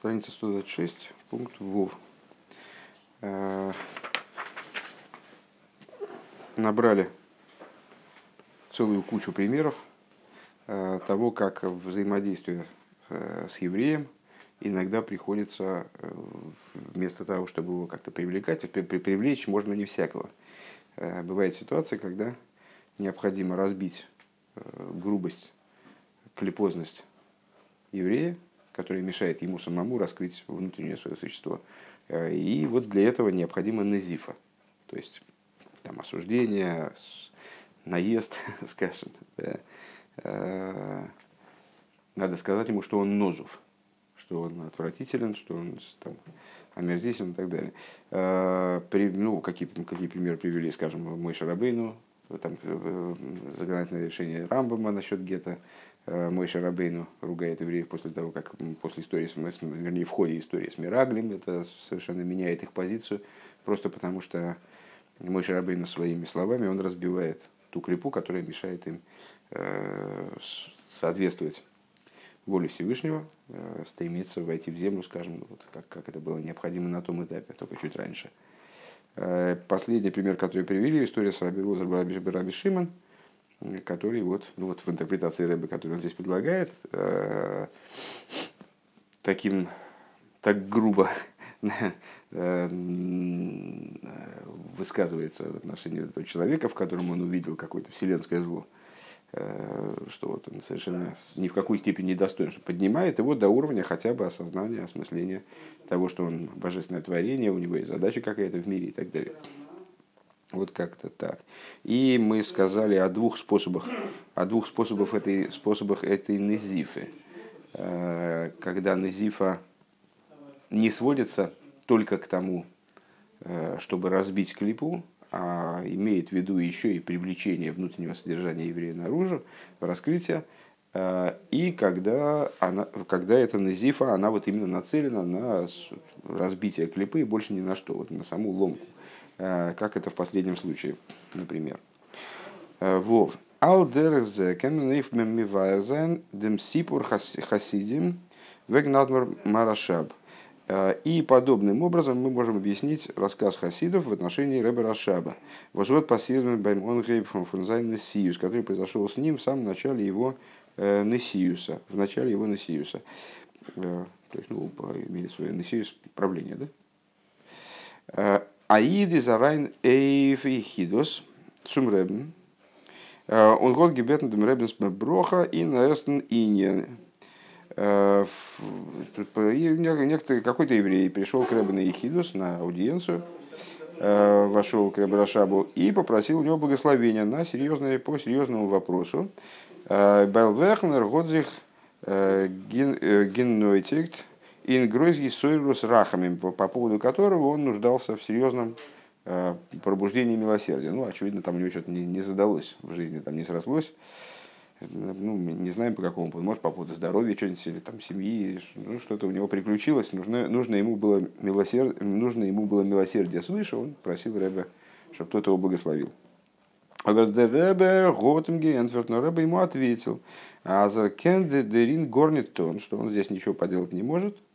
страница 126, пункт ВОВ. Э, набрали целую кучу примеров э, того, как взаимодействие э, с евреем иногда приходится вместо того, чтобы его как-то привлекать, привлечь можно не всякого. Бывает ситуация, когда необходимо разбить грубость, клепозность еврея, которая мешает ему самому раскрыть внутреннее свое существо. Э, и вот для этого необходимо назифа, то есть там осуждение, наезд, скажем. Да. Э, надо сказать ему, что он нозув, что он отвратителен, что он там, омерзителен и так далее. Э, при, ну, какие, какие примеры привели, скажем, мой Шарабейну, там законодательное решение Рамбама насчет гетто, мой Шарабейну ругает евреев после того, как после истории, с, вернее, в ходе истории с Мираглем, это совершенно меняет их позицию, просто потому что мой Шарабейну своими словами, он разбивает ту клепу, которая мешает им э, соответствовать воле Всевышнего, э, стремиться войти в землю, скажем, вот как, как это было необходимо на том этапе, только чуть раньше. Последний пример, который привели, история с Раби Лозер Раби Шиман – который вот, ну вот в интерпретации Рэбе, которую он здесь предлагает, э, таким, так грубо э, высказывается в отношении этого человека, в котором он увидел какое-то вселенское зло, э, что вот он совершенно ни в какой степени не достоин, что поднимает его до уровня хотя бы осознания, осмысления того, что он божественное творение, у него есть задача какая-то в мире и так далее. Вот как-то так. И мы сказали о двух способах, о двух способах этой, способах этой незифы. Э, когда незифа не сводится только к тому, э, чтобы разбить клипу, а имеет в виду еще и привлечение внутреннего содержания еврея наружу, раскрытие, э, и когда, она, когда эта назифа, она вот именно нацелена на разбитие клипы и больше ни на что, вот на саму ломку. Э, как это в последнем случае, например. Э, Вов. Алдерзе кеннейф мемивайрзен дем сипур хасидим вегнадмар марашаб. Э, и подобным образом мы можем объяснить рассказ хасидов в отношении Рэба Рашаба. Возвод пассивный байм онгейб фунзайн Несиюс, который произошел с ним в самом начале его Несиюса, в начале его Несиюса. То есть, ну, имеет свое Несиюс правление, да? Аиды зарайн эйф и хидос цум ребен. Э, он год гебетн дем ребенс броха и наэстен иньен. Э, некоторый, какой-то еврей пришел к Ребену Ехидус на аудиенцию, э, вошел к Ребе Рашабу и попросил у него благословения на серьезное, по серьезному вопросу. Белвехнер Годзих Геннойтикт Ингройзги Сойру с рахами, по поводу которого он нуждался в серьезном э, пробуждении милосердия. Ну, очевидно, там у него что-то не, не задалось в жизни, там не срослось. Ну, не знаем по какому поводу, может, по поводу здоровья что-нибудь или там семьи, ну, что-то у него приключилось, нужно, нужно, ему было милосердие, нужно ему было милосердие свыше, он просил Рэбе, чтобы тот его благословил. Ребе Готенге Энтвертно Рэбе ему ответил, а за Кенде Дерин горнит тон, что он здесь ничего поделать не может –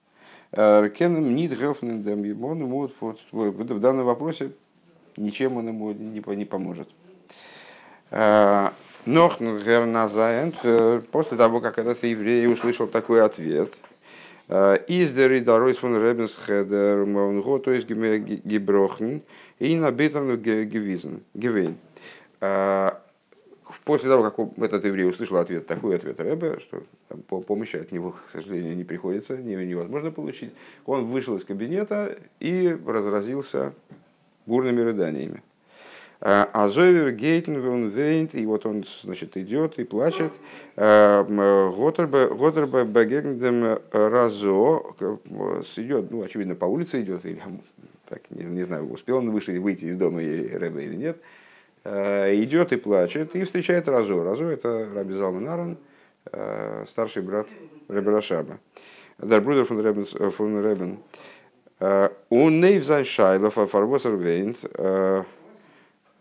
Ркеном нит гелфнендем, он ему вот, в данном вопросе ничем он ему не, не поможет. Нох Герназаент, после того, как этот еврей услышал такой ответ, из дери даройс фон Ребенсхедер, Маунго, то есть Геброхн, и набитан Гевизен, Гевейн после того, как этот еврей услышал ответ, такой ответ Рэбе, что по помощи от него, к сожалению, не приходится, невозможно получить, он вышел из кабинета и разразился бурными рыданиями. А Зойвер Гейтен Вейнт, и вот он, значит, идет и плачет. Готербе Бегегндем Разо, идет, ну, очевидно, по улице идет, или так, не, не знаю, успел он выйти из дома Рэбе или нет. Э, идет и плачет, и встречает Разо. Разо это Раби Залман Арон, э, старший брат Раби Рашаба. Дарбрудер фон Ребен. Фон Ребен. Он нейв зайн шайлов фарбосер вейнт.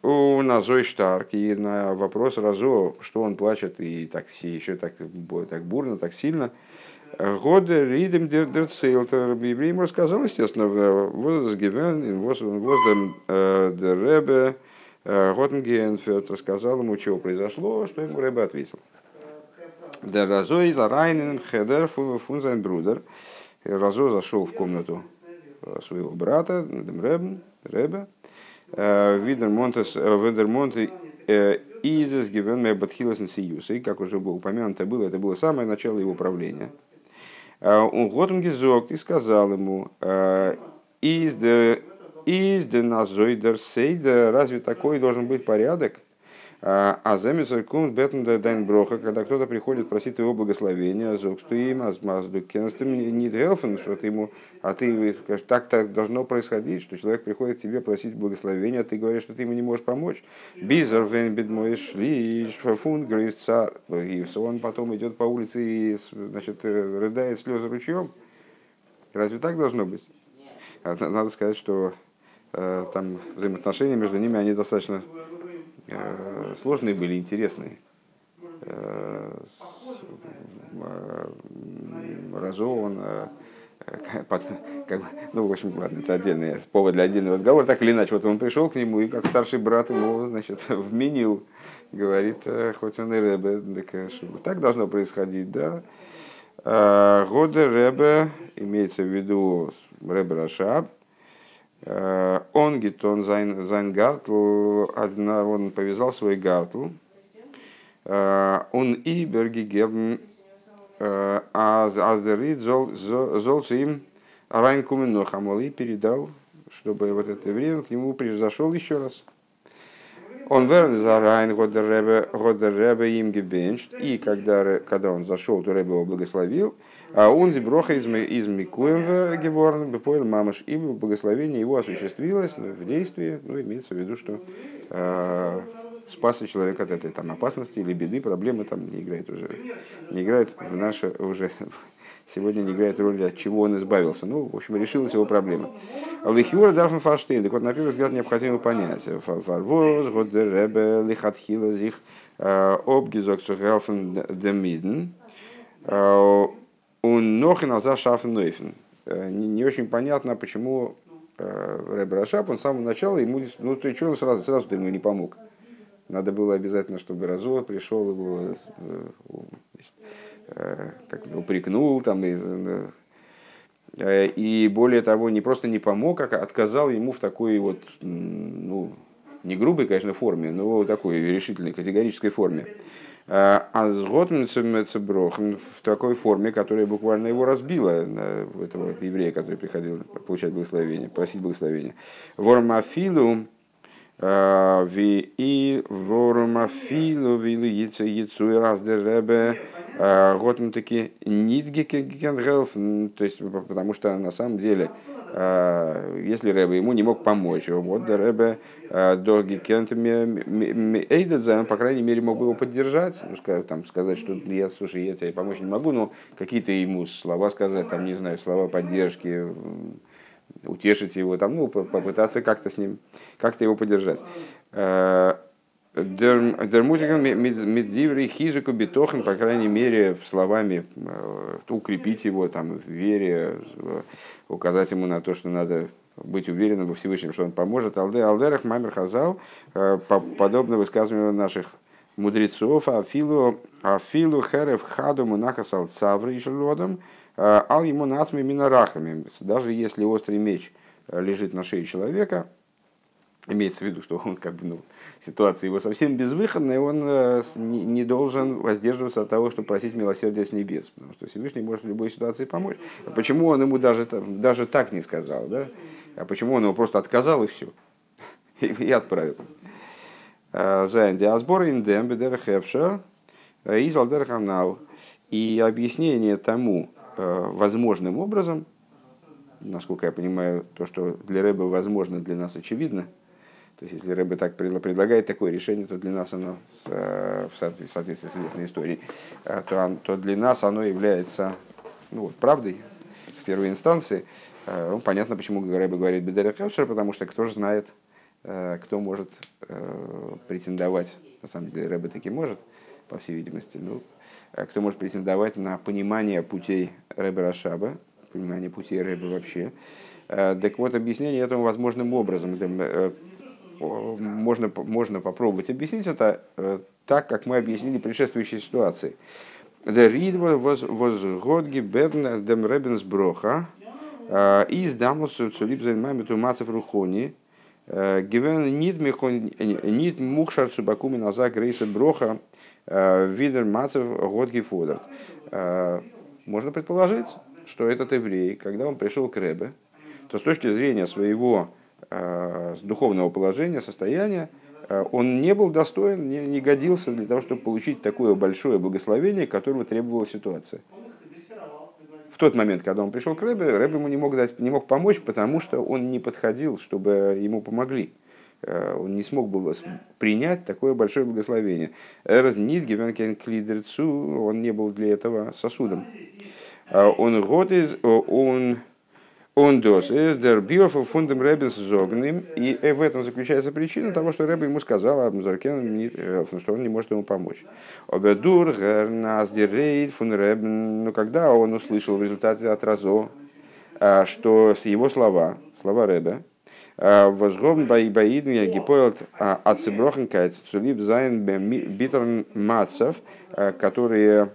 У Назой Штарк, и на вопрос Разо, что он плачет и так, еще так, так бурно, так сильно, Годы Ридем Дерцейлтер Евреям рассказал, естественно, was given, was was Rebbe Готтенгенферт рассказал ему, чего произошло, что ему Рэбе ответил. Der Разой за Райнен Хедер Фунзайн Брудер. Разо зашел в комнату своего брата, Рэбе, Рэбе. Видер Монтес, Видер Монте Изес Гивен Мебатхилас Сиюс. И как уже было упомянуто было, это было самое начало его правления. Он Готом Гизок и сказал ему, из из деназойдер сейда, разве такой должен быть порядок? А замецер кун бетн дайн броха, когда кто-то приходит просить его благословения, зогсту им, азмазду кенстем не гелфен, что ты ему, а ты так так должно происходить, что человек приходит к тебе просить благословения, а ты говоришь, что ты ему не можешь помочь. Бизер вен бедмой шли, фун говорит царь, он потом идет по улице и значит, рыдает слезы ручьем. Разве так должно быть? Надо сказать, что Э, там взаимоотношения между ними, они достаточно э, сложные были, интересные. Э, Разован, как, ну, в общем, ладно, это отдельный повод для отдельного разговора. Так или иначе, вот он пришел к нему и как старший брат ему, значит, вменил, говорит, хоть он и Рэбе, так, должно происходить, да. Годы Рэбе, имеется в виду Рэбе Рашаб, Э, он говорит, он зайн гартл, он повязал свой гартл. Э, он и берги гебн э, аздерит зол им райн куменохамал и передал, чтобы вот это время к нему зашел еще раз. Он верн за Райн Годер им гебенчт, и когда, когда он зашел, то Ребе его благословил, а он броха из, Микуем Геворн, Бепоэль Мамаш, и благословение его осуществилось в действии, ну, имеется в виду, что э, спасся человек от этой там, опасности или беды, проблемы там не играет уже, не играет в наше уже сегодня не играет роли, от чего он избавился. Ну, в общем, решилась его проблема. Лихюра Дарфен Фарштейн, так вот, на первый взгляд, необходимо понять. Фарвоз, Годдеребе, Лихатхила, Зих, э, Обгизок, Сухелфен, Демиден, э, он Нохин, Аза, Шафен, Нойфен. Э, не очень понятно, почему Рэбе Рашап, он с самого начала ему, ну, то что он сразу, сразу ему не помог. Надо было обязательно, чтобы Разо пришел его Э, как упрекнул там и, э, и более того не просто не помог, а отказал ему в такой вот ну не грубой, конечно, форме, но такой решительной, категорической форме. Э, а с в такой форме, которая буквально его разбила, этого еврея, который приходил получать благословение, просить благословения. Вормафилу и вормафилу вилу яйцу яйцу и раздеребе Готм таки нидгекенгелф, то есть потому что на самом деле, если Рэбе ему не мог помочь, вот Рэбе а, Доги Эйдедзайн, по крайней мере, мог бы его поддержать, ну, там, сказать, что я, слушай, я тебе помочь не могу, но какие-то ему слова сказать, там, не знаю, слова поддержки, утешить его, там, ну, попытаться как-то с ним, как-то его поддержать. Дермутикан медиври хизику битохен, по крайней мере, словами э, укрепить его там, в вере, указать ему на то, что надо быть уверенным во Всевышнем, что он поможет. Алде Алдерах Мамер Хазал, э, подобно высказыванию наших мудрецов, Афилу, Афилу Херев Хаду Мунахасал Цаври Ишелодом, э, Ал ему нацми минарахами. Даже если острый меч лежит на шее человека, имеется в виду, что он как бы ну, ситуация его совсем безвыходная, он э, не должен воздерживаться от того, чтобы просить милосердия с небес, потому что Всевышний может в любой ситуации помочь. А почему он ему даже, даже так не сказал, да? А почему он ему просто отказал и все, и, и отправил? Э, Зайнди Асбор индем бедер хевшер э, из канал. И объяснение тому возможным образом, насколько я понимаю, то, что для Рэба возможно, для нас очевидно – то есть, если Рэбе так предлагает такое решение, то для нас оно, э, в соответствии с известной историей, э, то, то для нас оно является ну, вот, правдой в первой инстанции. Э, ну, понятно, почему Рэбе говорит Бедера Хевшер, потому что кто же знает, кто может претендовать, на самом деле Рэбе таки может, по всей видимости. Ну, кто может претендовать на понимание путей Рэбе Рашаба, понимание путей Рэбе вообще. Так вот, объяснение этому возможным образом. Можно, можно попробовать объяснить это так, как мы объяснили предшествующей ситуации. Der Ried was Gott gebeten dem Rebensbrocha из Дамус sein Mami tu Matzef Ruchoni gewinn nicht Мухшар Цубакуми Наза Грейса Броха Видер Мацев Год Гефодерт. Можно предположить, что этот еврей, когда он пришел к Ребе, то с точки зрения своего духовного положения, состояния, Э, он не был достоин, не, не годился для того, чтобы получить такое большое благословение, которого требовала ситуация. В тот момент, когда он пришел к Рэбе, Рэбе ему не мог, дать, не мог помочь, потому что он не подходил, чтобы ему помогли. Э, он не смог бы принять такое большое благословение. Разнит Гевенкен Клидерцу, он не был для этого сосудом. Э, он год из, он он дос, дер биоф фундам Рэббинс зогнем, и в этом заключается причина того, что Рэбби ему сказал, а что он не может ему помочь. Обедур гернас дерейд фун Рэббин, но когда он услышал в результате от Разо, что с его слова, слова Рэбbe, возгом баид я гипоэлт ацеброхенкайт цулиб зайн битерн мацев, которые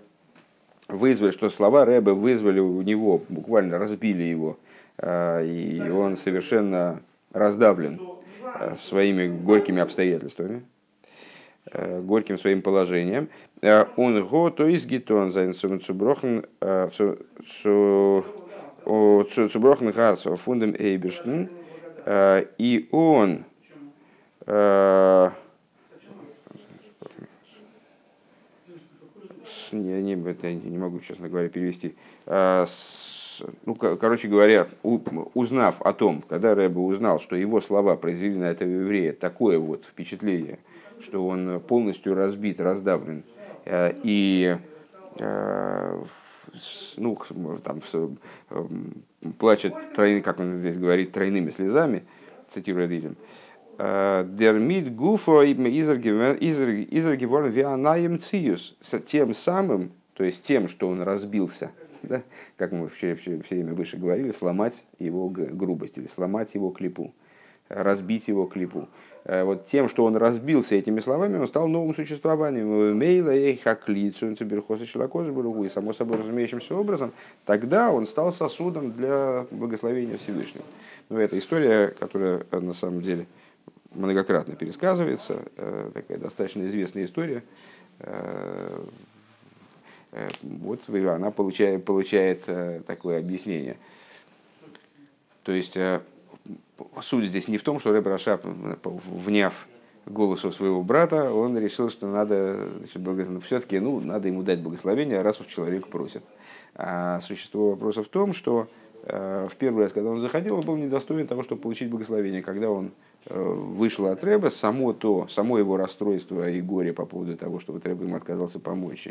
вызвали, что слова Рэбе вызвали у него, буквально разбили его, а, и он совершенно раздавлен а, своими горькими обстоятельствами, а, горьким своим положением. Он го, то есть гитон за цуброхен цуброхен гарс фундам эйберштен, и он не, не, не могу, честно говоря, перевести. С, ну, короче говоря, узнав о том, когда Рэбе узнал, что его слова произвели на этого еврея такое вот впечатление, что он полностью разбит, раздавлен, э, и э, ну, там, плачет, тройный, как он здесь говорит, тройными слезами, цитируя Дилем, э, Дермит гуфо изергеворн вианаем циюс. Тем самым, то есть тем, что он разбился – да, как мы все, все, все время выше говорили, сломать его грубость или сломать его клипу, разбить его клипу. Э, вот тем, что он разбился этими словами, он стал новым существованием. Мейла и хаклицу, и само собой разумеющимся образом, тогда он стал сосудом для благословения Всевышнего. Но это история, которая э, на самом деле многократно пересказывается, э, такая достаточно известная история Э, вот она получает, получает э, такое объяснение. То есть э, суть здесь не в том, что Рэб Рашаб, вняв голосу своего брата, он решил, что надо, значит, все-таки ну, надо ему дать благословение, раз уж человек просит. А существо вопроса в том, что в первый раз, когда он заходил, он был недостоин того, чтобы получить благословение. Когда он вышел от Рэба, само то, само его расстройство и горе по поводу того, что вот Рэб ему отказался помочь,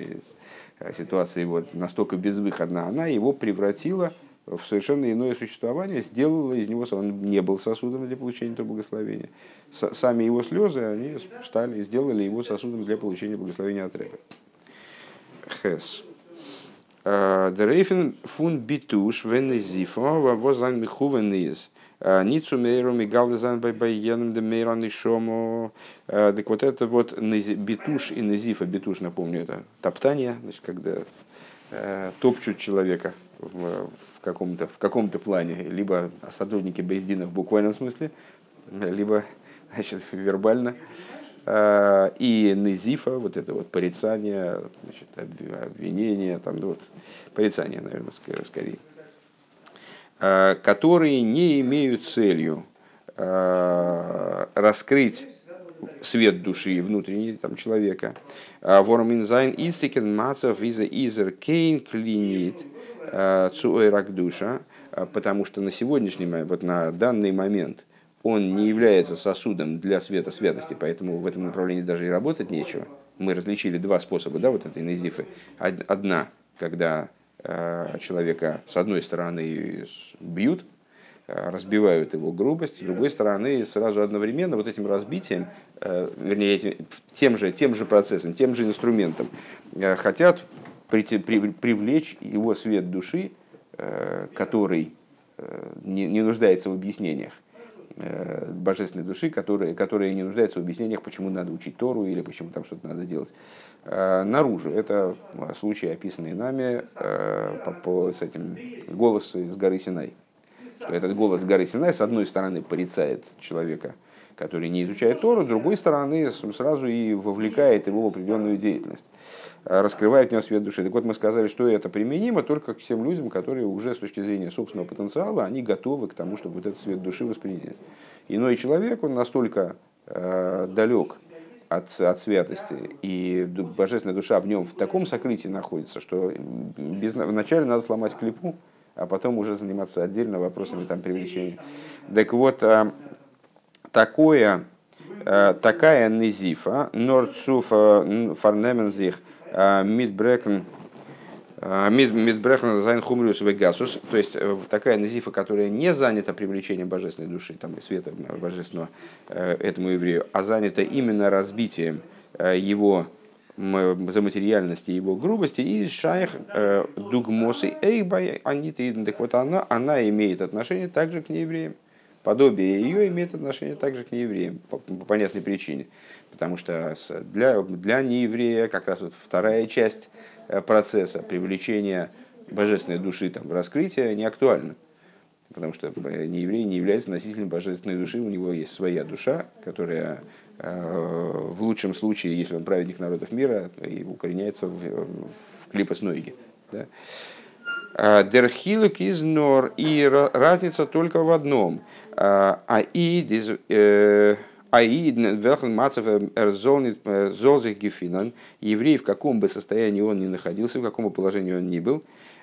Э, ситуация вот настолько безвыходна, она его превратила в совершенно иное существование, сделала из него, он не был сосудом для получения этого благословения. Сами его слезы, они стали, сделали его сосудом для получения благословения от Рэба. Хес. Э, Дерейфен фун битуш венезифа возлан михувен из. Ницу мейру мигалдезан байбайеном де мейран и шому. Так вот это вот битуш и незифа. Битуш, напомню, это топтание, значит, когда э, топчут человека в каком-то в каком-то плане, либо сотрудники Бейздина в буквальном смысле, либо значит, вербально. Э, и незифа, вот это вот порицание, значит, обвинение, там, ну вот, порицание, наверное, скорее. Э, которые не имеют целью э, раскрыть свет души внутренней там, человека. Ворминзайн инстикен мацев виза изер кейн клинит цуэрак душа, потому что на сегодняшний момент, вот на данный момент, он не является сосудом для света святости, поэтому в этом направлении даже и работать нечего. Мы различили два способа да, вот этой назифы. Одна, когда Э, человека с одной стороны бьют, разбивают его грубость, с другой стороны, сразу одновременно вот этим разбитием, вернее, этим, тем, же, тем же процессом, тем же инструментом, хотят привлечь его свет души, который не нуждается в объяснениях, божественной души, которая, которая не нуждается в объяснениях, почему надо учить Тору или почему там что-то надо делать. Наружу. Это случай, описанный нами по, по, с этим голос из горы Синай этот голос горы Синай, с одной стороны, порицает человека, который не изучает Тору, с другой стороны, сразу и вовлекает его в определенную деятельность, э, раскрывает в нем свет души. Так вот, мы сказали, что это применимо только к тем людям, которые уже с точки зрения собственного потенциала, они готовы к тому, чтобы вот этот свет души воспринять. Иной человек, он настолько э, далек от, от святости, и божественная душа в нем в таком сокрытии находится, что без, вначале надо сломать клепу, а потом уже заниматься отдельно вопросами там, привлечения. Так вот, а, такое, а, такая низифа, норцуфа фарнемензих, а, мидбрекен, Мидбрехна Зайн Хумриус Вегасус, то есть э, такая назифа, которая не занята привлечением божественной души, там, света божественного э, этому еврею, а занята именно разбитием э, его за материальности его грубости, и шайх э, дугмосы эйбай анит Так вот она, она имеет отношение также к неевреям. Подобие ее имеет отношение также к неевреям, по, по понятной причине. Потому что для, для нееврея как раз вот вторая часть э, процесса привлечения божественной души там, в раскрытие не актуальна. Потому что э, нееврей не является носителем божественной души, у него есть своя душа, которая Э, в лучшем случае, если он праведник народов мира, и укореняется в, в клипас Нойги. Да? Дерхилок из нор, и разница только в одном. А, э, золзих гефинан, еврей в каком бы состоянии он ни находился, в каком бы положении он ни был,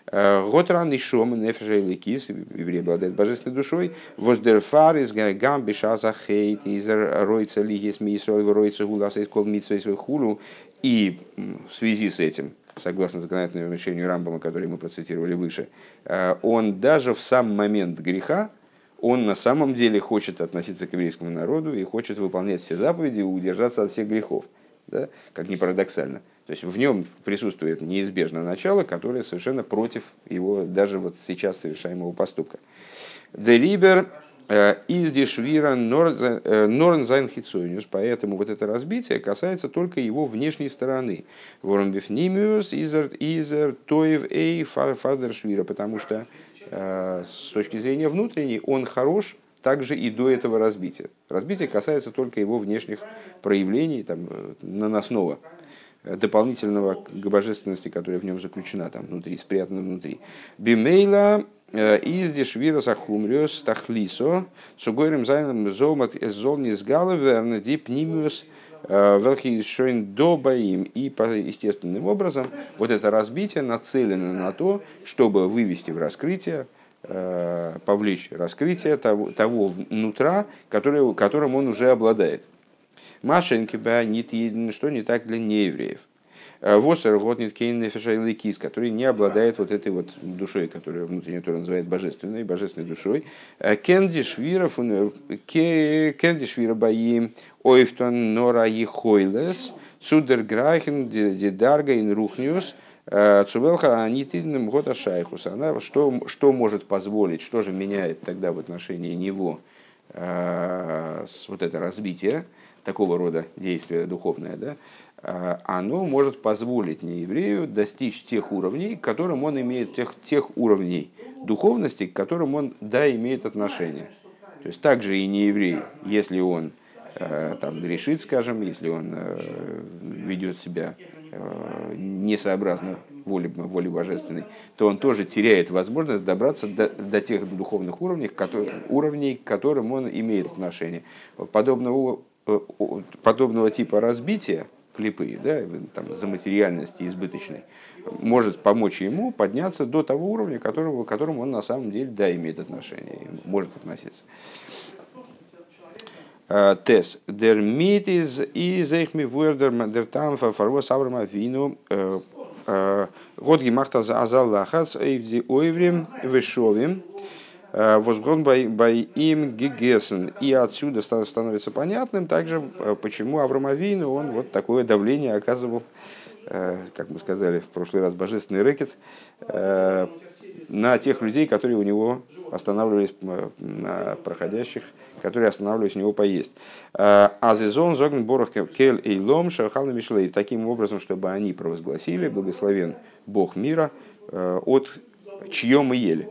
Готран и Шом, Нефеша и Ликис, еврей обладает божественной душой, воздерфар из гам бешаза хейт, из ройца лигис мисой, ройца гуласа из кол митсвей хулу. И в связи с этим, согласно законодательному решению Рамбама, который мы процитировали выше, он даже в сам момент греха, он на самом деле хочет относиться к еврейскому народу и хочет выполнять все заповеди и удержаться от всех грехов. Да? Как ни парадоксально. То есть в нем присутствует неизбежное начало, которое совершенно против его даже вот сейчас совершаемого поступка. Делибер э, из дешвира норнзайн хитсониус, поэтому вот это разбитие касается только его внешней стороны. Воронбифнимиус изер изер тоев эй фардершвира, потому что э, с точки зрения внутренней он хорош также и до этого разбития. Разбитие касается только его внешних проявлений, там, э, наносного дополнительного к божественности, которая в нем заключена там внутри, спрятана внутри. Бимейла э, из дешвира сахумриус тахлисо сугорим зайном золмат золнис галаверна дипнимиус э, велхишойн добаим. И по естественным образом вот это разбитие нацелено на то, чтобы вывести в раскрытие э, повлечь раскрытие того, того внутра, который, которым он уже обладает. Машенки не что не так для неевреев. Э, Восер Готнит Кейн Кис, который не обладает вот этой вот душой, которую внутренне Тора называет божественной, божественной душой. Э, Кенди Швира, Кенди Швира Баим, Ойфтон Нора Ехойлес, Судер Грахен, Дидарга Ин Рухниус, э, Цубелхара Анитидным Гота Шайхус. Она что, что может позволить, что же меняет тогда в отношении него вот это разбитие, такого рода действие духовное, да, оно может позволить нееврею достичь тех уровней, к которым он имеет, тех, тех уровней духовности, к которым он, да, имеет отношение. То есть также и нееврей, если он э, там грешит, скажем, если он э, ведет себя э, несообразно воле, воле божественной, то он тоже теряет возможность добраться до, до тех духовных уровней, которые, уровней, к которым он имеет отношение. Подобного Э, подобного типа разбития клипы, да, там, за материальности избыточной, может помочь ему подняться до того уровня, которого, к которому он на самом деле да, имеет отношение, может относиться. Тес. Ich mir wurde der Tan von Farwas Abraham Vino год als Azal Lachas, Eivdi Oivrim, Вешовим, бай им гигесен. И отсюда становится понятным также, почему Авромовину он вот такое давление оказывал, как мы сказали в прошлый раз, божественный рэкет, на тех людей, которые у него останавливались, на проходящих, которые останавливались у него поесть. Азизон зогн борох кель и лом шахал мишлей. Таким образом, чтобы они провозгласили, благословен Бог мира, от чьем мы ели.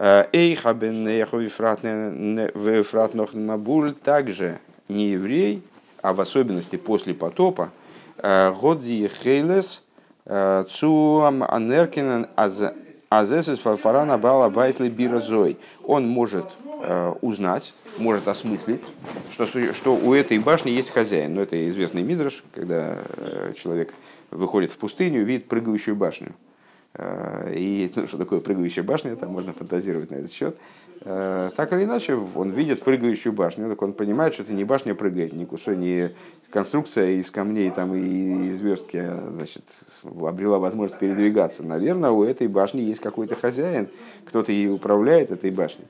Эйхабен Ефрат Мабуль также не еврей, а в особенности после потопа, Годди Хейлес Цуам Анеркинен Азесис Фарфарана Бала Байсли Бирозой. Он может узнать, может осмыслить, что, что у этой башни есть хозяин. Но это известный мидраш, когда человек выходит в пустыню, видит прыгающую башню. Э, и ну, что такое прыгающая башня, там можно фантазировать на этот счет. Э, так или иначе, он видит прыгающую башню, так он понимает, что это не башня прыгает, не кусок, не конструкция из камней там, и из звездки а, значит, обрела возможность передвигаться. Наверное, у этой башни есть какой-то хозяин, кто-то ей управляет этой башней.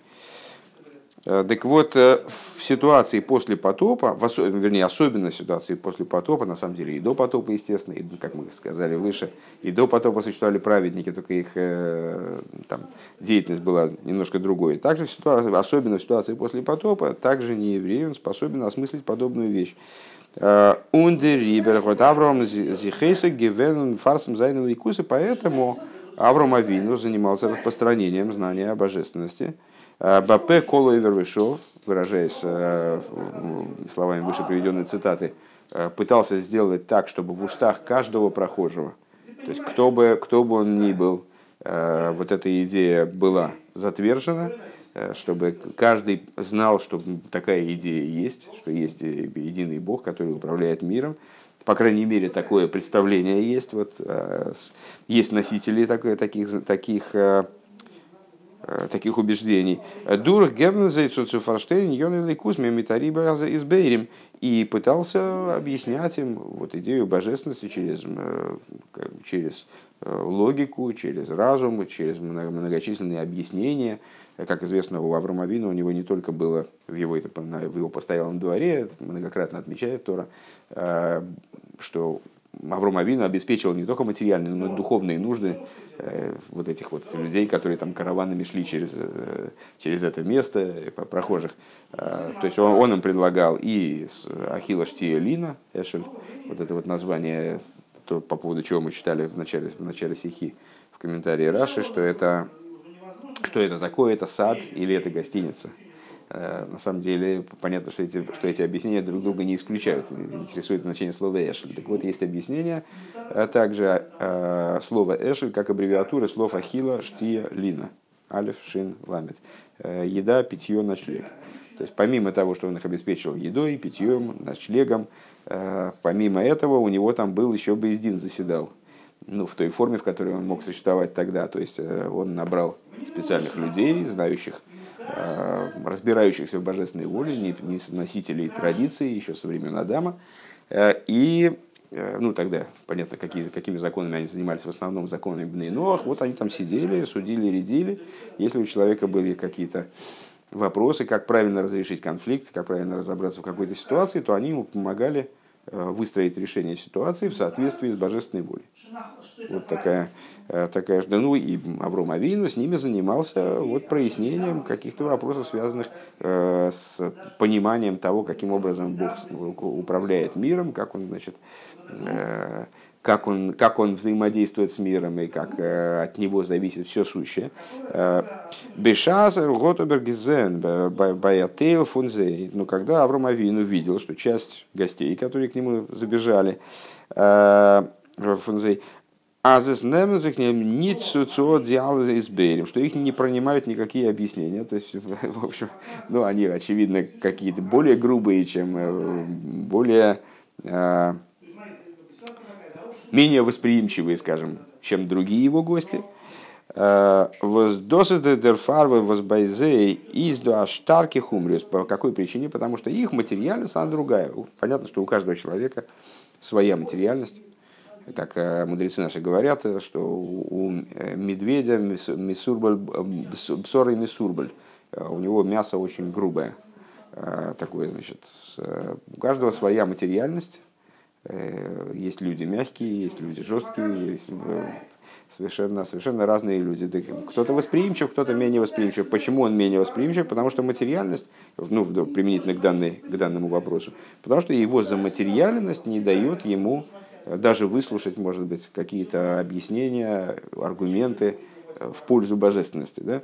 Э, так вот, э, в ситуации после потопа, в осо... вернее, особенно ситуации после потопа, на самом деле и до потопа, естественно, и, как мы сказали выше, и до потопа существовали праведники, только их э, там, деятельность была немножко другой. Также в ситуации, особенно в ситуации после потопа, также не еврей, он способен осмыслить подобную вещь. Ундерибер, вот Авраам Зихейса, Гевен, Фарсом Зайнил и Кусы, поэтому Авраам Авину занимался распространением знания о божественности – Бапе Коло Эвервишов, выражаясь э, словами выше приведенной цитаты, э, пытался сделать так, чтобы в устах каждого прохожего, то есть кто бы, кто бы он ни был, вот эта идея была затвержена, чтобы каждый знал, что такая идея есть, что есть единый Бог, который управляет миром. По крайней мере, такое представление есть. Вот, есть носители таких, таких, таких Э, таких убеждений. Дур Гебнзейцу Форштейн Йонелей Кузме Митариба из Бейрим и пытался объяснять им вот идею божественности через, э, через э, логику, через разум, через многочисленные объяснения. Как известно, у Авромавина у него не только было в его, в его постоялом дворе, многократно отмечает Тора, что Авром Авину обеспечивал не только материальные, но и духовные нужды э, вот этих вот людей, которые там караванами шли через, э, через это место, э, прохожих. Э, то есть он, он им предлагал и Ахила Штия Лина, Эшель, вот это вот название, то, по поводу чего мы читали в начале, в начале стихи в комментарии Раши, что это, что это такое, это сад или это гостиница. Э, на самом деле понятно, что эти, что эти объяснения друг друга не исключают, интересует значение слова «эшель». Так вот, есть объяснение а также э, слова «эшель» как аббревиатура слов «ахила», «штия», «лина». Алиф, Шин, Ламет. Э, еда, питье, ночлег. То есть помимо того, что он их обеспечил едой, питьем, ночлегом, э, помимо этого у него там был еще Бейздин заседал. Ну, в той форме, в которой он мог существовать тогда. То есть э, он набрал специальных людей, знающих разбирающихся в божественной воле, не носителей традиций еще со времен Адама. Э, и э, ну, тогда, понятно, какие, какими законами они занимались, в основном законами Бнейноах, вот они там сидели, судили, рядили. Если у человека были какие-то вопросы, как правильно разрешить конфликт, как правильно разобраться в какой-то ситуации, то они ему помогали Э, выстроить решение ситуации в соответствии с божественной волей. Вот такая, э, такая да, ну и Авром Авину с ними занимался вот прояснением каких-то вопросов, связанных э, с пониманием того, каким образом Бог управляет миром, как он, значит, как он, как он взаимодействует с миром и как э, от него зависит все сущее. Э, Бешазер, Готобергизен, Баятейл, Фунзей. Но когда Авраам Авин увидел, что часть гостей, которые к нему забежали, э, Фунзей, Азес немзик нит из Бейрим, что их не пронимают никакие объяснения. То есть, в общем, ну, они, очевидно, какие-то более грубые, чем более менее восприимчивые, скажем, чем другие его гости. Э, Воздосады дерфарвы возбайзей из аштарки умрес. По какой причине? Потому что их материальность, она другая. Понятно, что у каждого человека своя материальность, как мудрецы наши говорят, что у медведя мисурбаль, бсор и у него мясо очень грубое. Такое, значит, у каждого своя материальность. Есть люди мягкие, есть люди жесткие, есть совершенно, совершенно разные люди. Кто-то восприимчив, кто-то менее восприимчив. Почему он менее восприимчив? Потому что материальность, ну, применительно к, данной, к данному вопросу, потому что его заматериальность не дает ему э, даже выслушать, может быть, какие-то объяснения, аргументы э, в пользу божественности. Да?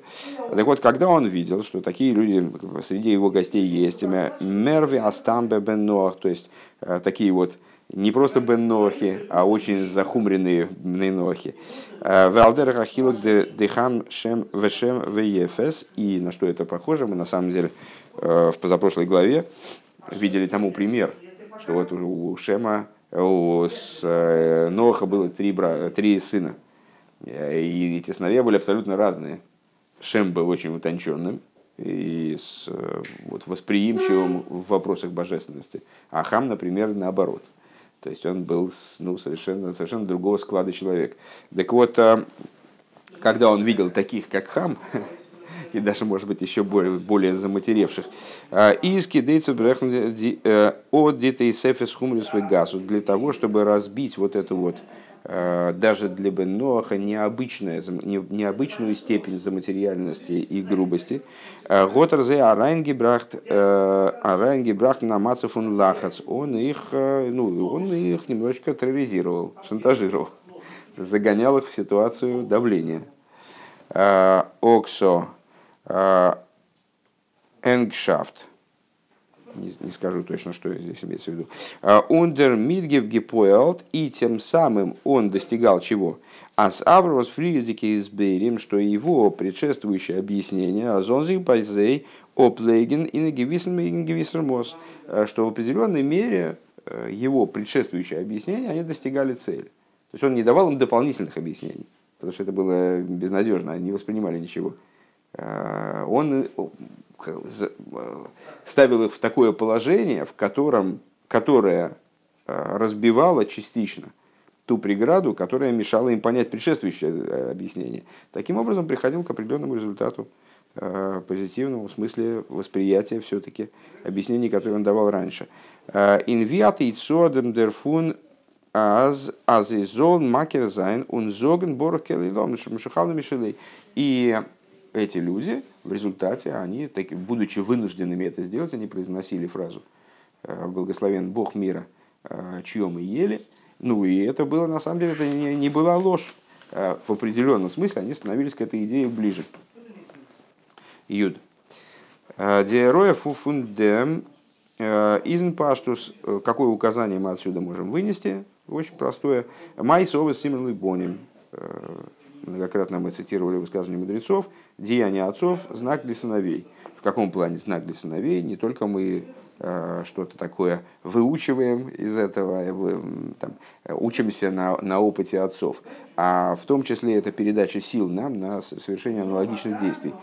Так вот, когда он видел, что такие люди среди его гостей есть, мерви астамбе бен то есть э, такие вот не просто бен Нохи, а очень захумренные бен Нохи. Э, Валдер Хахилок Дехам Шем Вешем Веефес. И на что это похоже, мы на самом деле в позапрошлой главе видели тому пример, что вот у Шема, у э, Ноха было три, бра... три сына. И эти сыновья были абсолютно разные. Шем был очень утонченным, и с, вот, восприимчивым в вопросах божественности. А Хам, например, наоборот – то есть он был ну, совершенно, совершенно другого склада человек. Так вот, когда он видел таких, как хам, и даже, может быть, еще более, более заматеревших, а, из кидейцев э, от детей сефес хумрис газу для того, чтобы разбить вот эту вот Э, даже для Бенноаха необычная, необычную степень заматериальности и грубости. Готерзе э, Арайнгебрахт на Мацефун Лахац. Он их, ну, он их немножечко терроризировал, шантажировал, загонял их в ситуацию давления. Оксо Энгшафт не, не скажу точно, что здесь имеется в виду. Ундер Мидгев Гепоэлт, и тем самым он достигал чего? Ас Аврос Фридике из Бейрим, что его предшествующее объяснение, Азонзик Байзей, Оплейген и Нагевисермос, а, что в определенной мере его предшествующее объяснение, они достигали цели. То есть он не давал им дополнительных объяснений, потому что это было безнадежно, они не воспринимали ничего. А, он Э, ставил их в такое положение, в котором, которое э, разбивало частично ту преграду, которая мешала им понять предшествующее э, объяснение. Таким образом, приходил к определенному результату, позитивному в смысле восприятия все-таки объяснений, которые он давал раньше. Инвиат и цодем дерфун аз азизол макер зайн он зоген борох келилом мишелей. И эти люди в результате, они, таки, будучи вынужденными это сделать, они произносили фразу «Э, «Благословен Бог мира, э, чьем мы ели». Ну и это было, на самом деле, это не, не была ложь. Э, в определенном смысле они становились к этой идее ближе. Юд. Диароя фуфундем изн паштус. Какое указание мы отсюда можем вынести? Очень простое. Май совы симон боним многократно мы цитировали высказывания мудрецов, деяния отцов – знак для сыновей. В каком плане знак для сыновей? Не только мы э, что-то такое выучиваем из этого, э, там, учимся на, на опыте отцов, а в том числе это передача сил нам на совершение аналогичных действий.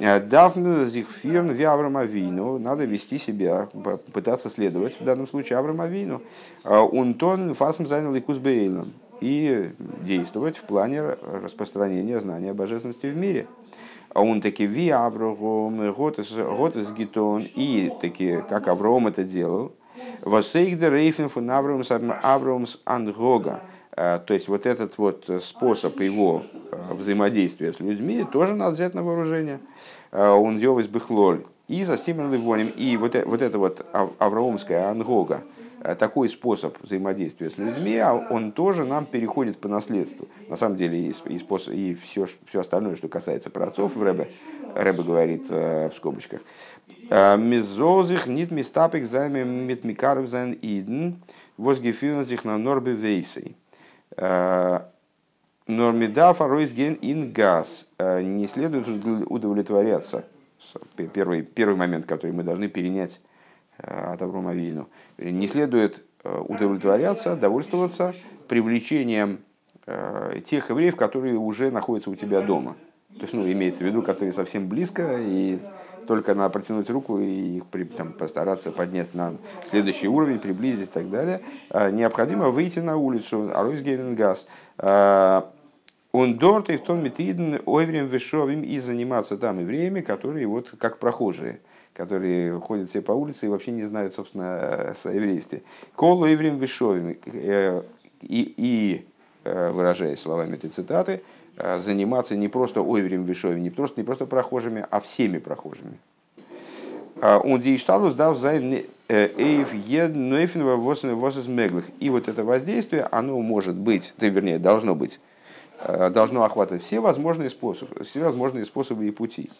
Э, Дафн зихфирн ви Авраамовину, надо вести себя, пытаться следовать, в данном случае Авраамовину. Унтон фасм занял и кузбейлом и действовать в плане распространения знания божественности в мире. А он таки ви Аврогом, Готес Гитон, и таки, как Авром это делал, Восейгдер Рейфен фун Авромс Ангога. А, то есть вот этот вот способ его а, взаимодействия с людьми тоже надо взять на вооружение. А, он делал из бихлоль. И за Стимен Ливоним. И вот, э, вот это вот авраамская ангога, Э, такой способ взаимодействия с людьми, а он тоже нам переходит по наследству. На самом деле и, способ, и все, все остальное, что касается праотцов, Рэбе, Рэбе говорит э, в скобочках. «Э, Мизозих нит мистапик займе митмикаров зайн иден, возгефилнзих на норбе вейсей. Нормидафа ройсген ин газ. Не следует удовлетворяться. Первый, первый момент, который мы должны перенять Э, от Аврома Вину, не следует э, удовлетворяться, довольствоваться привлечением э, тех евреев, которые уже находятся у тебя дома. То есть, ну, имеется в виду, которые совсем близко, и только надо протянуть руку и их там, постараться поднять на следующий уровень, приблизить и так далее. Необходимо выйти на улицу, аройс газ. Он дорт и в том метиден ойврем вешовим и заниматься там и время, которые вот как прохожие которые ходят все по улице и вообще не знают, собственно, о еврействе. Кол ойврем вешовим. И, и выражаясь словами этой цитаты, заниматься не просто ойврем вешовим, не просто, не просто прохожими, а всеми прохожими. Он дишталус дав зайн. И вот это воздействие, оно может быть, вернее, должно быть Э, должно охватывать все возможные способы, все возможные способы и пути.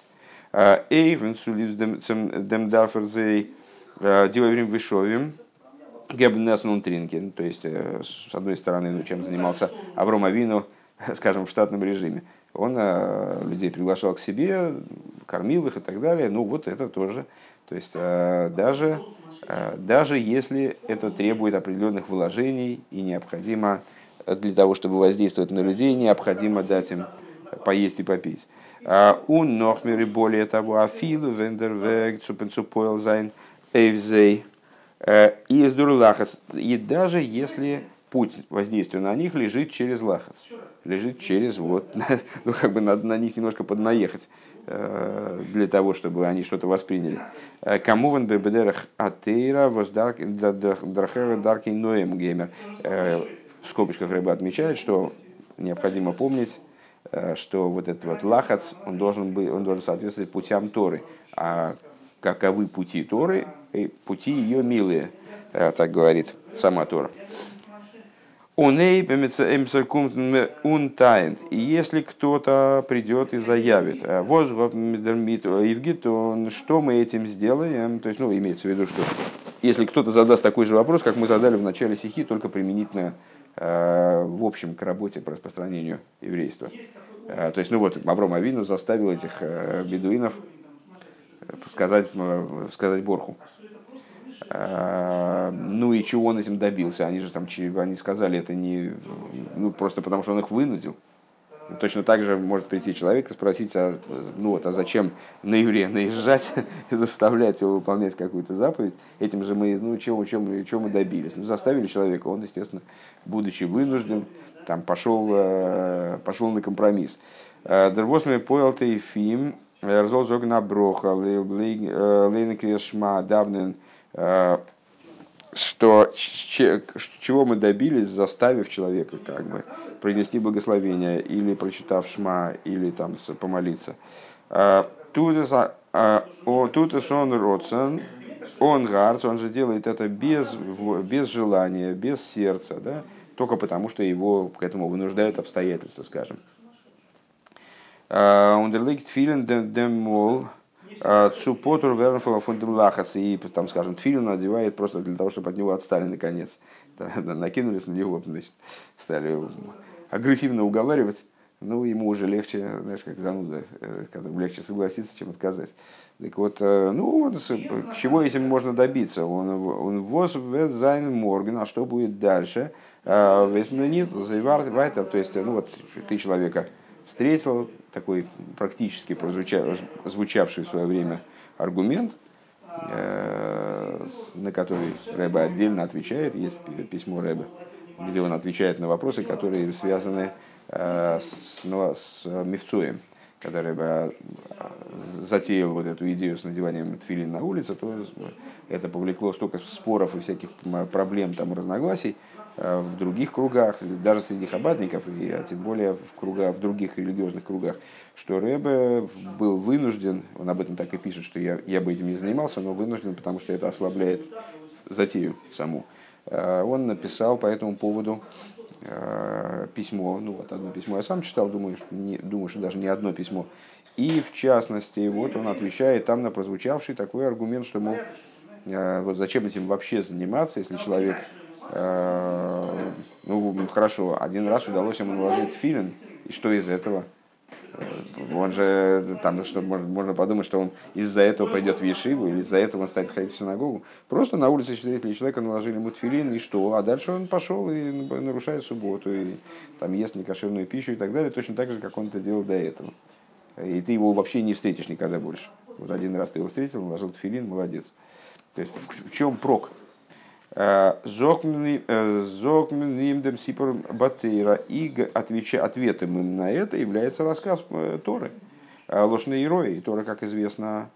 Э, Эйвен дем дарферзей э, дилаврим вишовим гебнес нунтринген. То есть, с одной стороны, ну, чем занимался Авром Авину, скажем, в штатном режиме. Он людей приглашал к себе, кормил их и так далее. Ну, вот это тоже. То есть, даже, даже если это требует определенных вложений и необходимо для того, чтобы воздействовать на людей, необходимо дать им поесть и попить. А у Нохмери более того, Афилу, Вендервег, Цупенцупойл, Зайн, Эйвзей, э, из Дурлахас. И даже если путь воздействия на них лежит через лахас, лежит через вот, ну как бы надо на них немножко поднаехать э, для того, чтобы они что-то восприняли. Э, кому ван бебедерах атеира воздарк дарки ноем геймер. В скобочках рыба отмечает, что необходимо помнить, что вот этот вот лахац, он должен, быть, он должен соответствовать путям Торы. А каковы пути Торы? И пути ее милые, э, так говорит сама Тора. И если кто-то придет и заявит, «Э, Евгит, что мы этим сделаем? То есть, ну, имеется в виду, что если кто-то задаст такой же вопрос, как мы задали в начале стихи, только применительно Э, в общем к работе по распространению еврейства. Э, то есть, ну вот, Авром Авину заставил этих э, бедуинов сказать, сказать Борху. Ну и чего он этим добился? Они же там, они сказали это не ну, просто потому, что он их вынудил. Точно так же может прийти человек и спросить, а, ну вот, а зачем на еврея наезжать заставлять его выполнять какую-то заповедь. Этим же мы, ну, чего, чего, чего мы добились? Ну, заставили человека, он, естественно, будучи вынужден, там, пошел, э, пошел на компромисс. Э, Дервосме поел тейфим, разол зогна броха, лейна крешма давнен, э, что чего мы добились, заставив человека как бы произнести благословение или прочитав шма или там помолиться. А, тут а, он родсен, он гарц, он же делает это без, без желания, без сердца, да? только потому, что его к этому вынуждают обстоятельства, скажем. Он лegt vielen Mol Цупотур Вернфола Фундемлахас. И там, скажем, тфилин надевает просто для того, чтобы от него отстали наконец. Накинулись на него, значит, стали агрессивно уговаривать. Ну, ему уже легче, знаешь, как зануда, э, которому легче согласиться, чем отказать. Так вот, э, ну, он, к чего этим можно добиться? Он, он воз зайн морген, а что будет дальше? Э, Весьменит, вайтер, то есть, ну вот, ты человека встретил, такой практически звучавший в свое время аргумент, на который Рэба отдельно отвечает, есть письмо Рэба, где он отвечает на вопросы, которые связаны Э, с, ну, с Мифцуем, который бы затеял вот эту идею с надеванием тфилин на улице, то это повлекло столько споров и всяких проблем, там, разногласий э, в других кругах, даже среди хабадников, и а тем более в, кругах, в других религиозных кругах, что Рэбе был вынужден, он об этом так и пишет, что я, я бы этим не занимался, но вынужден, потому что это ослабляет затею саму. Э, он написал по этому поводу Э, письмо, ну вот одно письмо я сам читал, думаю, что, не, думаю, что даже не одно письмо. И в частности, вот он отвечает там на прозвучавший такой аргумент, что, мол, э, вот зачем этим вообще заниматься, если человек, э, ну хорошо, один раз удалось ему наложить филин, и что из этого? Он же, там, что можно, можно подумать, что он из-за этого пойдет в Ешиву, или из-за этого он станет ходить в синагогу. Просто на улице встретили человека, наложили ему тфилин, и что? А дальше он пошел и нарушает субботу, и там ест некошерную пищу и так далее, точно так же, как он это делал до этого. И ты его вообще не встретишь никогда больше. Вот один раз ты его встретил, наложил тфилин, молодец. То есть в чем прок? Э, Зокмнимдем сипор батейра. И ответом им на это является рассказ э, Торы. Ложные герои. И Тора, как известно,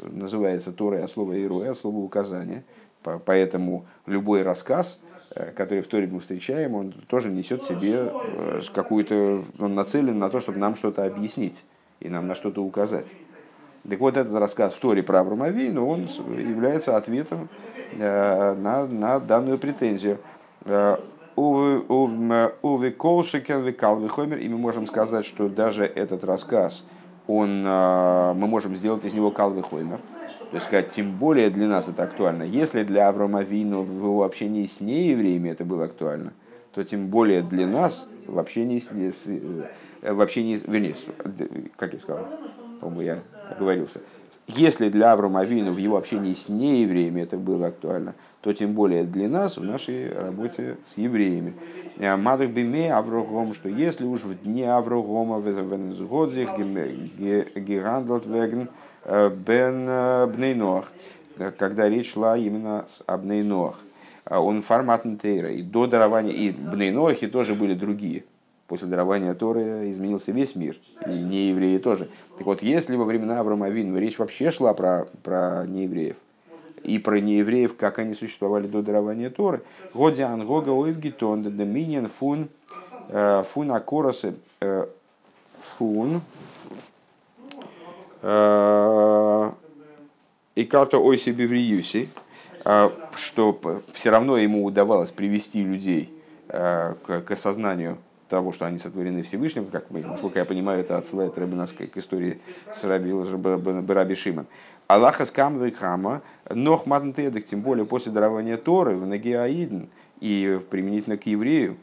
называется Торой от слова героя, от слова указания. Поэтому любой рассказ, который в Торе мы встречаем, он тоже несет в себе какую-то, он нацелен на то, чтобы нам что-то объяснить и нам на что-то указать. Так вот, этот рассказ в Торе про Авромавейну, он является ответом э, на, на данную претензию. Э, Уве Колшикен, Викалвихомер, и мы можем сказать, что даже этот рассказ, он, э, мы можем сделать из него Калвихомер. То есть сказать, тем более для нас это актуально. Если для Авраама Вину в его общении с неевреями это было актуально, то тем более для нас в общении с, в общении, вернее, как я сказал, по-моему, я оговорился. Если для Авраама Авину в его общении с неевреями это было актуально, то тем более для нас в нашей работе с евреями. Э, Мадах биме Аврогом, что если уж в дне Аврогома в Венесгодзих гигандлот веген э, бен э, бнейнох, когда речь шла именно об бнейнох, он формат Тейра, и до дарования, и бнейнохи тоже были другие, После дарования Торы изменился весь мир, и не евреи тоже. Так вот, если во времена Авраама Вин речь вообще шла про, про неевреев, и про неевреев, как они существовали до дарования Торы, Годиан Гога Ойвгитон, Доминиан Фун, э, Фун Акоросы, э, Фун, э, и карта Ойси Бевриюси, что все равно ему удавалось привести людей к осознанию того, что они сотворены Всевышним, как мы, насколько я понимаю, это отсылает нас к истории с Раби, Раби Шимон. Аллаха скам хама, нох матнтедек, тем более после дарования Торы, в Нагиаидн, и применительно к еврею,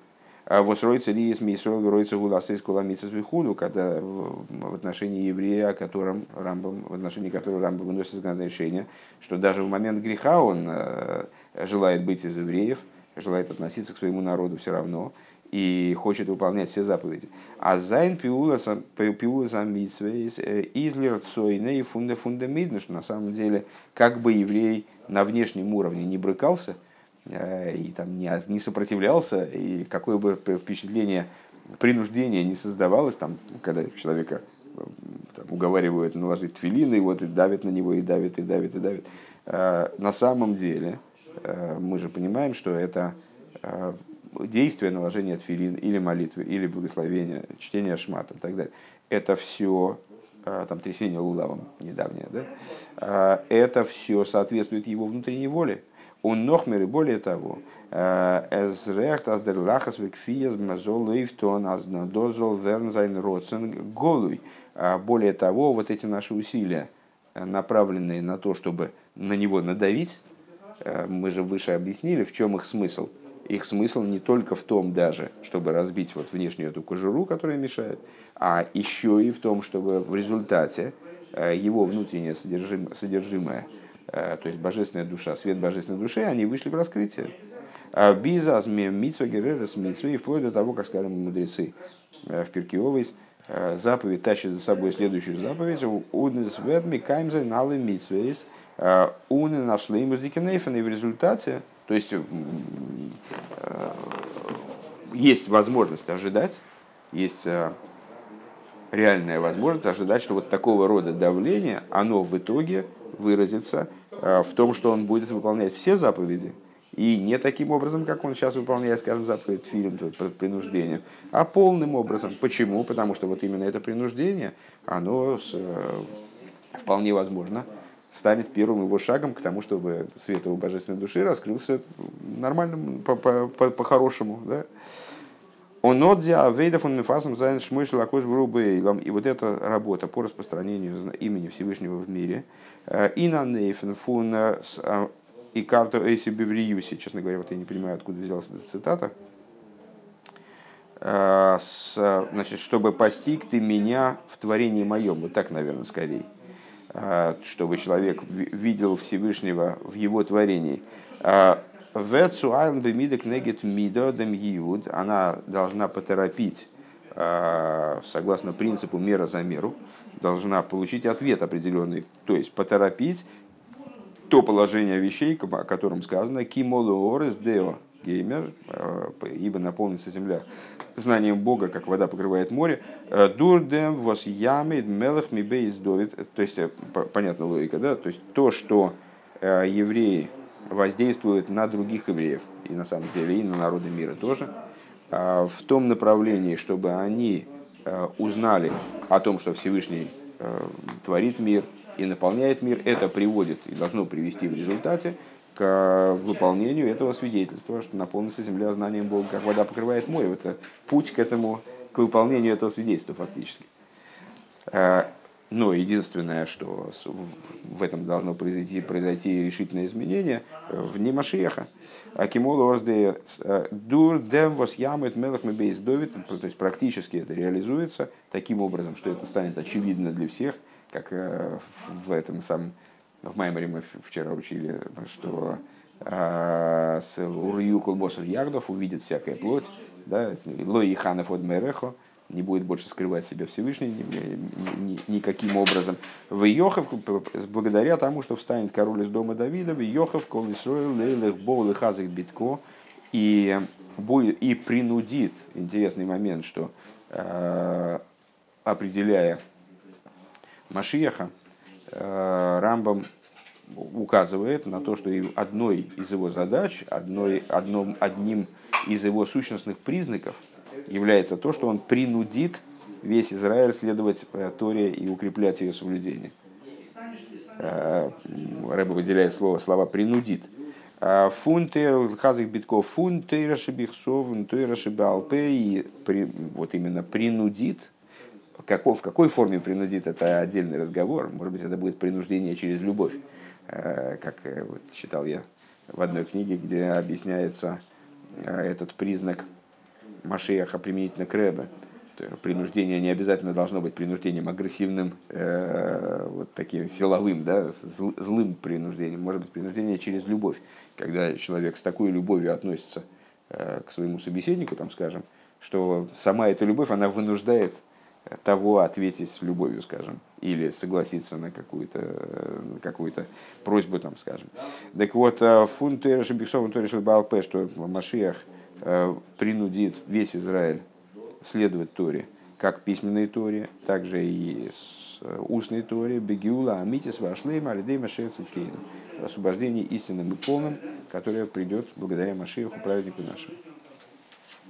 а Восроится ли из Мисроил, роется гуласис куламицис вихуду, когда в отношении еврея, о котором Рамбам, в отношении которого Рамбам выносит решение, что даже в момент греха он э, желает быть из евреев, желает относиться к своему народу все равно, и хочет выполнять все заповеди. А зайн пиуласа митсвейс э, излер цойне и фунда фундамидно, что на самом деле как бы еврей на внешнем уровне не брыкался э, и там не, не сопротивлялся, и какое бы впечатление принуждения не создавалось, там, когда человека э, там, уговаривают наложить твилины, вот и давят на него, и давят, и давят, и давят. На самом деле, мы же понимаем, что это действие наложения тфилин или молитвы, или благословения, чтение шмата и так далее, это все, а, там трясение лулавом недавнее, да, а, это все соответствует его внутренней воле. Он нохмер и более того, а, эзрехт аздерлахас векфиез мазол лейфтон аздодозол вернзайн родсен голуй. Более того, вот эти наши усилия, направленные на то, чтобы на него надавить, мы же выше объяснили, в чем их смысл – их смысл не только в том даже, чтобы разбить вот внешнюю эту кожуру, которая мешает, а еще и в том, чтобы в результате э, его внутреннее содержимое, содержимое э, то есть божественная душа, свет божественной души, они вышли в раскрытие. А Бизаз митсва геререс митсва, и вплоть до того, как, скажем, мудрецы э, в Перкиовой заповедь тащит за собой следующую заповедь, «Уднес ведми каймзе налы митсвейс, уны нашли ему и в результате то есть э, есть возможность ожидать, есть э, реальная возможность ожидать, что вот такого рода давление, оно в итоге выразится э, в том, что он будет выполнять все заповеди, и не таким образом, как он сейчас выполняет, скажем, заповедь фильм под принуждением, а полным образом. Почему? Потому что вот именно это принуждение, оно с, вполне возможно станет первым его шагом к тому, чтобы свет его божественной души раскрылся нормальным, по-хорошему. По, по, да? Он отдя авейдов он мифасом зайн шмышл акош брубейлом. И вот эта работа по распространению имени Всевышнего в мире. Э, и на нейфен фун э, а, и карту эйси бевриюси. Честно говоря, вот я не понимаю, откуда взялась эта цитата. Э, значит, чтобы постиг ты меня в творении моем. Вот так, наверное, скорее. А, чтобы человек видел Всевышнего в его творении. А, она должна поторопить, а, согласно принципу мера за меру, должна получить ответ определенный, то есть поторопить то положение вещей, о котором сказано «Кимолу орес део геймер», э, ибо наполнится земля знанием Бога, как вода покрывает море. Э, Дурдем вос ямид мелах мибей издовит. То есть, э, понятна логика, да? То есть, то, что евреи воздействуют на других евреев, и на самом деле и на народы мира тоже, в том направлении, чтобы они узнали о том, что Всевышний творит мир, и наполняет мир, это приводит и должно привести в результате к выполнению этого свидетельства, что наполнится земля знанием Бога, как вода покрывает море. Это путь к этому, к выполнению этого свидетельства фактически. Э, но единственное, что в этом должно произойти, произойти решительное изменение э, в Машиеха. Акимол орсде э, дур дем вос ямет мелах мебейс довит, то есть практически это реализуется таким образом, что это станет очевидно для всех – как в этом самом, в Маймере мы вчера учили, что а, с Урью Колбосов Ягдов увидит всякая плоть, да, Лои Ханов от Мерехо, не будет больше скрывать себя Всевышний ни, ни, никаким образом. В Йохов, благодаря тому, что встанет король из дома Давида, в Йохов, кол Исроил, Лейлех, Боу, Лехазых, Битко, и, будет, и принудит, интересный момент, что э, определяя Машиеха, Рамбам указывает на то, что одной из его задач, одной, одном, одним из его сущностных признаков является то, что он принудит весь Израиль следовать э, Торе и укреплять ее соблюдение. Э, Рэба выделяет слово, слова «принудит». Фунты, хазик битков, фунты, рашибихсов, рашибалпе, и вот именно принудит, Каков, в какой форме принудит, это отдельный разговор. Может быть, это будет принуждение через любовь, э, как э, вот, читал я в одной книге, где объясняется э, этот признак Машеха применительно к Рэбе. Принуждение не обязательно должно быть принуждением агрессивным, вот таким силовым, да, злым принуждением. Может быть, принуждение через любовь, когда человек с такой любовью относится к своему собеседнику, там, скажем, что сама эта любовь, она вынуждает того ответить любовью, скажем, или согласиться на какую-то какую просьбу, там, скажем. Так вот, э, фун Биксов решил Балпе, что Машиах э, принудит весь Израиль следовать Торе, как письменной Торе, также и с э, устной Торе, Бегиула, Амитис, Вашлейм, Алидей, Машех, Освобождение истинным и полным, которое придет благодаря Машиаху, праведнику нашему.